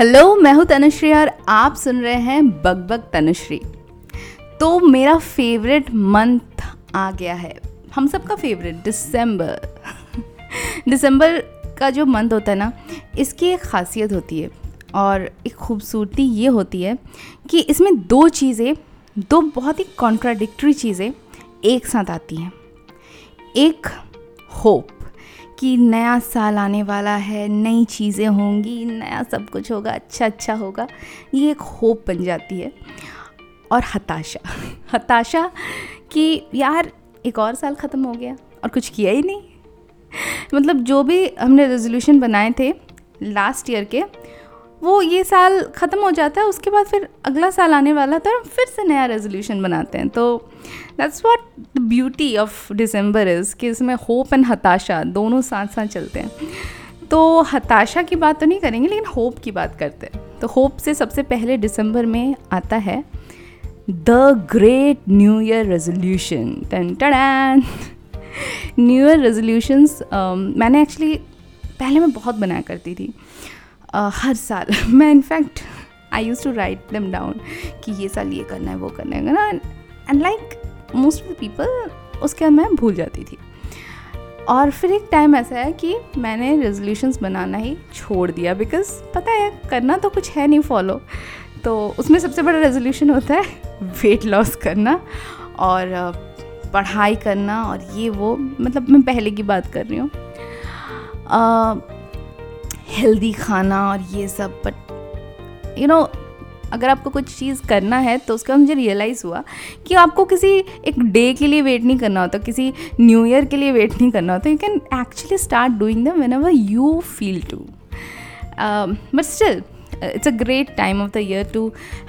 Hello मैं हूँ तनुश्री और आप सुन रहे हैं बग बग तनुश्री। तो मेरा फेवरेट मंथ आ गया है। हम सबका फेवरेट दिसंबर दिसंबर का जो मंथ होता है ना, इसकी एक खासियत होती है और एक खूबसूरती ये होती है कि इसमें दो चीज़ें, दो बहुत ही कॉन्ट्राडिक्टरी चीज़ें एक साथ आती हैं। एक होप कि नया साल आने वाला है, नई चीज़ें होंगी, नया सब कुछ होगा अच्छा अच्छा होगा, ये एक होप बन जाती है। और हताशा हताशा कि यार एक और साल ख़त्म हो गया और कुछ किया ही नहीं। मतलब जो भी हमने रेजोल्यूशन बनाए थे लास्ट ईयर के वो ये साल ख़त्म हो जाता है, उसके बाद फिर अगला साल आने वाला तो हम फिर से नया रेजोल्यूशन बनाते हैं। तो that's what the beauty of December is कि इसमें होप एंड हताशा दोनों साथ साथ चलते हैं। तो हताशा की बात तो नहीं करेंगे, लेकिन होप की बात करते हैं। तो होप से सबसे पहले दिसंबर में आता है the great new year resolution ton ton new year resolutions मैंने एक्चुअली पहले मैं बहुत बनाया करती थी। Uh, हर साल। मैं in fact I use to write them down कि ये साल ये करना है वो करना है ना and like most of the people उसके बाद मैं भूल जाती थी। और फिर एक टाइम ऐसा है कि मैंने रेजोल्यूशंस बनाना ही छोड़ दिया बिकॉज़ पता है करना तो कुछ है नहीं फॉलो तो उसमें सबसे बड़ा रेजोल्यूशन होता है वेट लॉस करना और पढ़ाई करना और ये वो। मतलब मैं पहले की बात कर रही हूँ। हेल्दी खाना और ये सब बट यू नो अगर आपको कुछ चीज़ करना है तो उसका मुझे रियलाइज़ हुआ कि आपको किसी एक डे के लिए वेट नहीं करना होता, किसी न्यू ईयर के लिए वेट नहीं करना होता। You can actually start doing them whenever you feel to but still it's a great time of the year to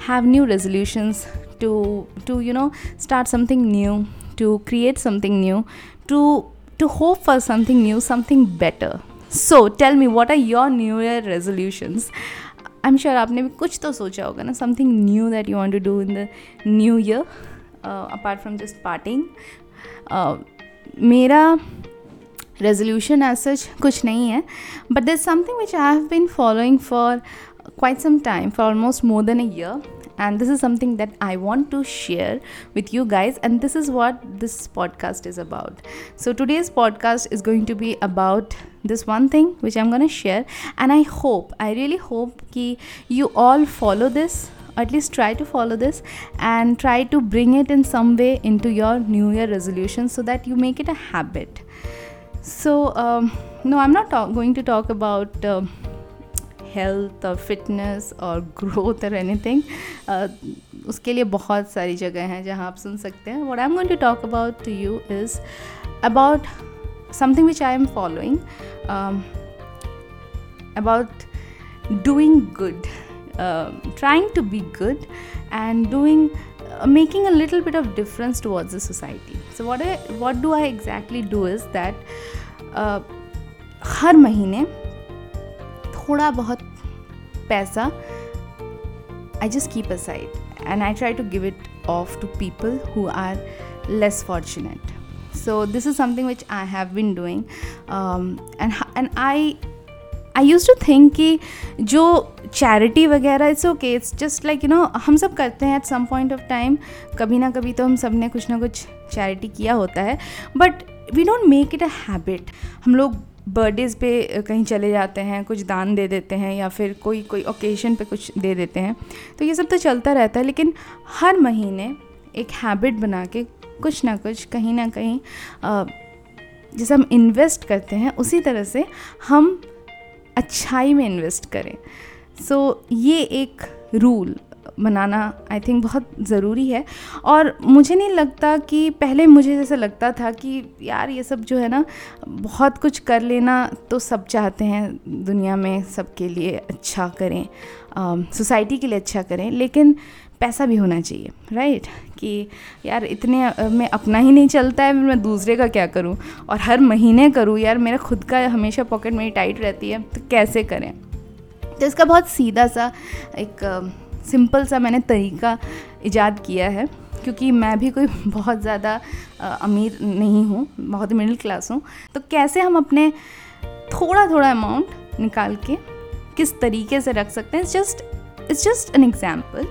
have new resolutions to to you know start something new to create something new to to hope for something new something better so tell me what are your new year resolutions? I am sure आपने भी कुछ तो सोचा होगा ना something new that you want to do in the new year apart from just parting मेरा resolution as such कुछ नहीं है but there something which I have been following for quite some time for almost more than a year. And this is something that I want to share with you guys and this is what this podcast is about. So today's podcast is going to be about this one thing which I'm going to share and I hope I really hope ki you all follow this at least try to follow this and try to bring it in some way into your new year resolution so that you make it a habit. So um, no I'm not going to talk about uh, health और fitness और growth और anything उसके लिए बहुत सारी जगह हैं जहाँ आप सुन सकते हैं। What I am going to talk about to you is about something which I am following about doing good trying to be good and doing making a little bit of difference towards the society so what I what do I exactly do is that हर महीने थोड़ा बहुत पैसा I just keep aside and I try to give it off to people who are less fortunate this is something which i have been doing um, and and i I use to think कि जो charity वगैरह it's okay it's just like you know हम सब करते हैं at some point of time कभी ना कभी तो हम सबने कुछ ना कुछ चैरिटी किया होता है but we don't make it a habit हम लोग बर्थडेज़ पे कहीं चले जाते हैं कुछ दान दे देते हैं या फिर कोई कोई ओकेशन पे कुछ दे देते हैं तो ये सब तो चलता रहता है लेकिन हर महीने एक हैबिट बना के कुछ ना कुछ कहीं ना कहीं जैसे हम इन्वेस्ट करते हैं उसी तरह से हम अच्छाई में इन्वेस्ट करें। सो so, ये एक रूल बनाना आई थिंक बहुत ज़रूरी है। और मुझे नहीं लगता कि, पहले मुझे जैसे लगता था कि, यार, ये सब जो है ना, बहुत कुछ कर लेना तो सब चाहते हैं, दुनिया में सबके लिए अच्छा करें सोसाइटी के लिए अच्छा करें, लेकिन पैसा भी होना चाहिए राइट कि, यार, इतने में अपना ही नहीं चलता है, मैं दूसरे का क्या करूँ? और हर महीने करूँ? यार, मेरा खुद का हमेशा पॉकेट मेरी टाइट रहती है तो कैसे करें? तो इसका बहुत सीधा सा एक सिंपल सा मैंने तरीका ईजाद किया है, क्योंकि मैं भी कोई बहुत ज़्यादा अमीर नहीं हूँ, बहुत मिडिल क्लास हूँ। तो कैसे हम अपने थोड़ा थोड़ा अमाउंट निकाल के किस तरीके से रख सकते हैं? Just it's just an example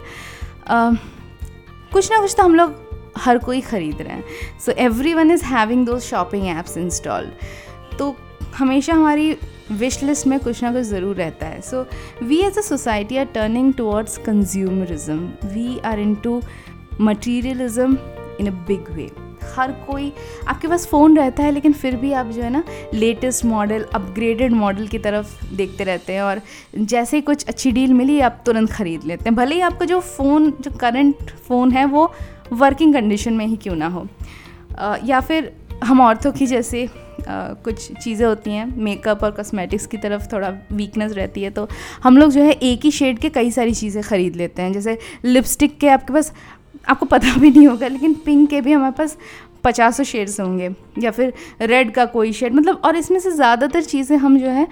कुछ ना कुछ तो हम लोग हर कोई ख़रीद रहे हैं। So every one is having दो शॉपिंग ऐप्स इंस्टॉल्ड तो हमेशा हमारी विश लिस्ट में कुछ ना कुछ ज़रूर रहता है। So we as a society are turning towards consumerism we are into materialism in a big way हर कोई, आपके पास फ़ोन रहता है, लेकिन फिर भी आप जो है ना लेटेस्ट मॉडल अपग्रेडेड मॉडल की तरफ़ देखते रहते हैं और जैसे ही कुछ अच्छी डील मिली, आप तुरंत ख़रीद लेते हैं। भले ही आपका जो फ़ोन जो करंट फ़ोन है, वो वर्किंग कंडीशन में ही क्यों ना हो। या फिर हम औरतों की जैसे Uh, कुछ चीज़ें होती हैं मेकअप और कॉस्मेटिक्स की तरफ़ थोड़ा वीकनेस रहती है तो हम लोग जो है एक ही शेड के कई सारी चीज़ें ख़रीद लेते हैं। जैसे लिपस्टिक के आपके पास आपको पता भी नहीं होगा लेकिन पिंक के भी हमारे पास पचासों शेड्स होंगे या फिर रेड का कोई शेड मतलब और इसमें से ज़्यादातर चीज़ें हम जो है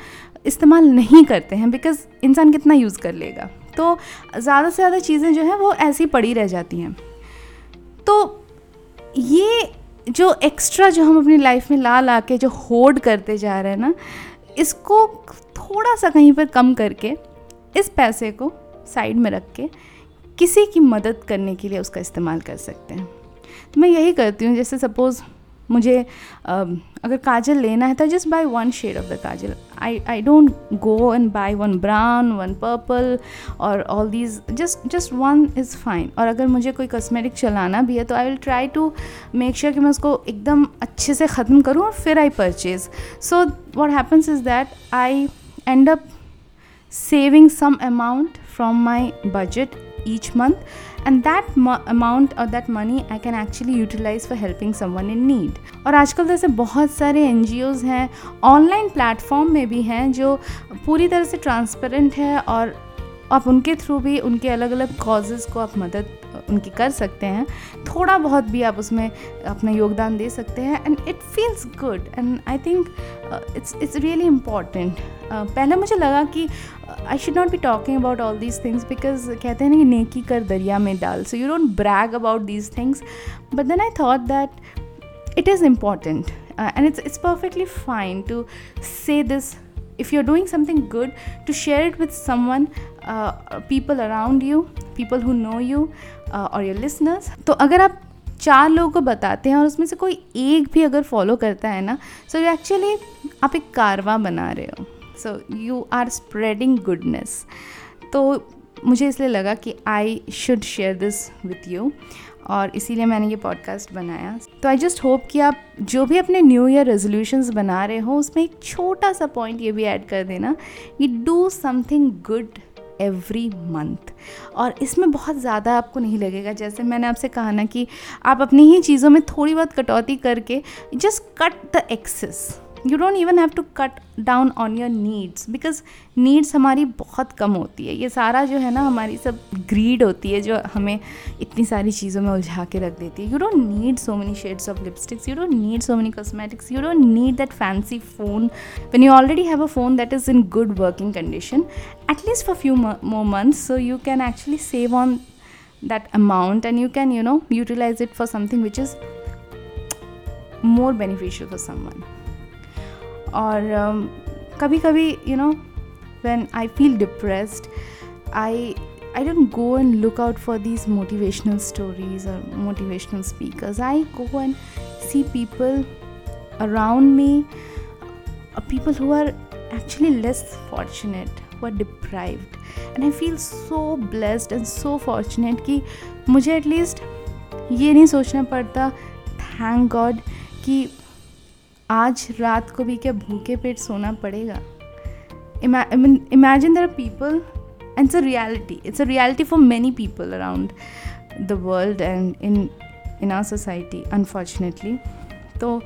इस्तेमाल नहीं करते हैं बिकॉज़ इंसान कितना यूज़ कर लेगा। तो ज़्यादा से ज़्यादा चीज़ें जो हैं वो ऐसी पड़ी रह जाती हैं। तो ये जो एक्स्ट्रा जो हम अपनी लाइफ में ला ला के जो होर्ड करते जा रहे हैं ना, इसको थोड़ा सा कहीं पर कम करके, इस पैसे को साइड में रख के, किसी की मदद करने के लिए उसका इस्तेमाल कर सकते हैं। तो मैं यही करती हूँ, जैसे सपोज़ मुझे अगर काजल लेना है तो just buy one shade of the kajal. I I don't go and buy one brown one purple और all these just just one is fine और अगर मुझे कोई कॉस्मेटिक चलाना भी है तो I will try to make sure कि मैं उसको एकदम अच्छे से ख़त्म करूँ और फिर I purchase so what happens is that I end up saving some amount from my budget each month and that mo- amount or that money I can actually utilize for helping someone in need. और आजकल जैसे बहुत सारे N हैं online platform में भी हैं, जो पूरी तरह से ट्रांसपेरेंट है और आप उनके थ्रू भी उनके अलग अलग कॉजेज़ को आप मदद, उनकी कर सकते हैं थोड़ा बहुत भी आप उसमें अपना योगदान दे सकते हैं and it feels good and I think it's it's really important पहले मुझे लगा कि I should not be talking about all these things because कहते हैं ना कि नेकी कर दरिया में डाल। So you don't brag about these things but then I thought that it is important and it's it's perfectly fine to say this if you're doing something good to share it with someone uh, people around you people who know you uh, or your listeners. तो अगर आप चार लोगों को बताते हैं और उसमें से कोई एक भी अगर फॉलो करता है ना सो यू एक्चुअली आप एक कारवा बना रहे हो। So you are spreading goodness तो मुझे इसलिए लगा कि I should share this with you और इसीलिए मैंने ये पॉडकास्ट बनाया। तो आई जस्ट होप कि आप जो भी अपने न्यू ईयर रेजोल्यूशंस बना रहे हो, उसमें एक छोटा सा पॉइंट ये भी ऐड कर देना कि do something good every month और इसमें बहुत ज़्यादा आपको नहीं लगेगा, जैसे मैंने आपसे कहा ना कि आप अपनी ही चीज़ों में थोड़ी बहुत कटौती करके just cut the excess you don't even have to cut down on your needs because needs हमारी बहुत कम होती है। ये सारा जो है ना, हमारी सब ग्रीड होती है जो हमें इतनी सारी चीज़ों में उलझा के रख देती है। You don't need so many shades of lipsticks you don't need so many cosmetics you don't need that fancy phone when you already have a phone that is in good working condition at least for few more so you can actually save on that amount and you can you know utilize it for something which is more beneficial for someone और um, कभी कभी you know when I feel depressed, I I don't go and look out for these motivational stories or motivational speakers. I go and see people around me, uh, people who are actually less fortunate, who are deprived. And I feel so blessed and so fortunate कि मुझे at least ये नहीं सोचना पड़ता thank God कि आज रात को भी क्या भूखे पेट सोना पड़ेगा? Imagine there are people and it's a reality it's a reality for many people around the world and in in our society unfortunately तो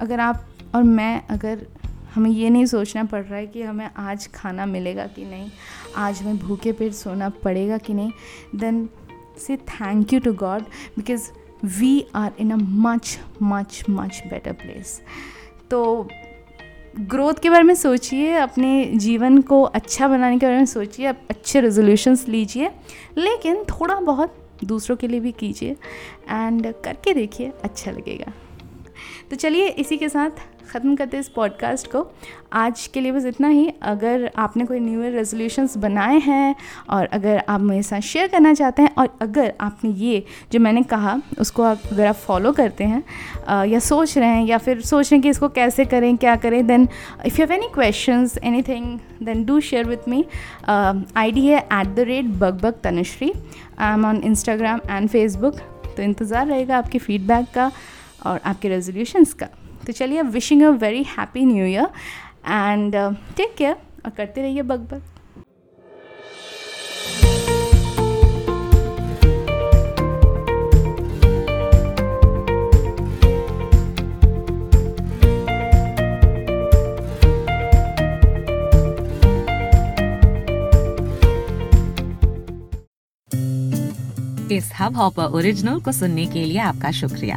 अगर आप और मैं अगर हमें ये नहीं सोचना पड़ रहा है कि हमें आज खाना मिलेगा कि नहीं, आज हमें भूखे पेट सोना पड़ेगा कि नहीं then say thank you to God because we are in a much much much better place तो ग्रोथ के बारे में सोचिए, अपने जीवन को अच्छा बनाने के बारे में सोचिए, आप अच्छे रेजोल्यूशंस लीजिए, लेकिन थोड़ा बहुत दूसरों के लिए भी कीजिए एंड करके देखिए अच्छा लगेगा। तो चलिए, इसी के साथ ख़त्म करते हैं इस पॉडकास्ट को। आज के लिए बस इतना ही। अगर आपने कोई न्यू ईयर रेजोल्यूशंस बनाए हैं और अगर आप मेरे साथ शेयर करना चाहते हैं और अगर आपने ये जो मैंने कहा, उसको आप अगर आप फॉलो करते हैं या सोच रहे हैं या फिर सोच रहे हैं कि इसको कैसे करें, क्या करें then if you have any question any thing then do share with me ID है at the rate bug bug Tanushree I am on Instagram and Facebook तो इंतज़ार रहेगा आपके फीडबैक का और आपके रेजोल्यूशंस का। तो चलिए wishing a very happy new year and take care और करते रहिए बग बग। इस हब हॉपर ओरिजिनल को सुनने के लिए आपका शुक्रिया।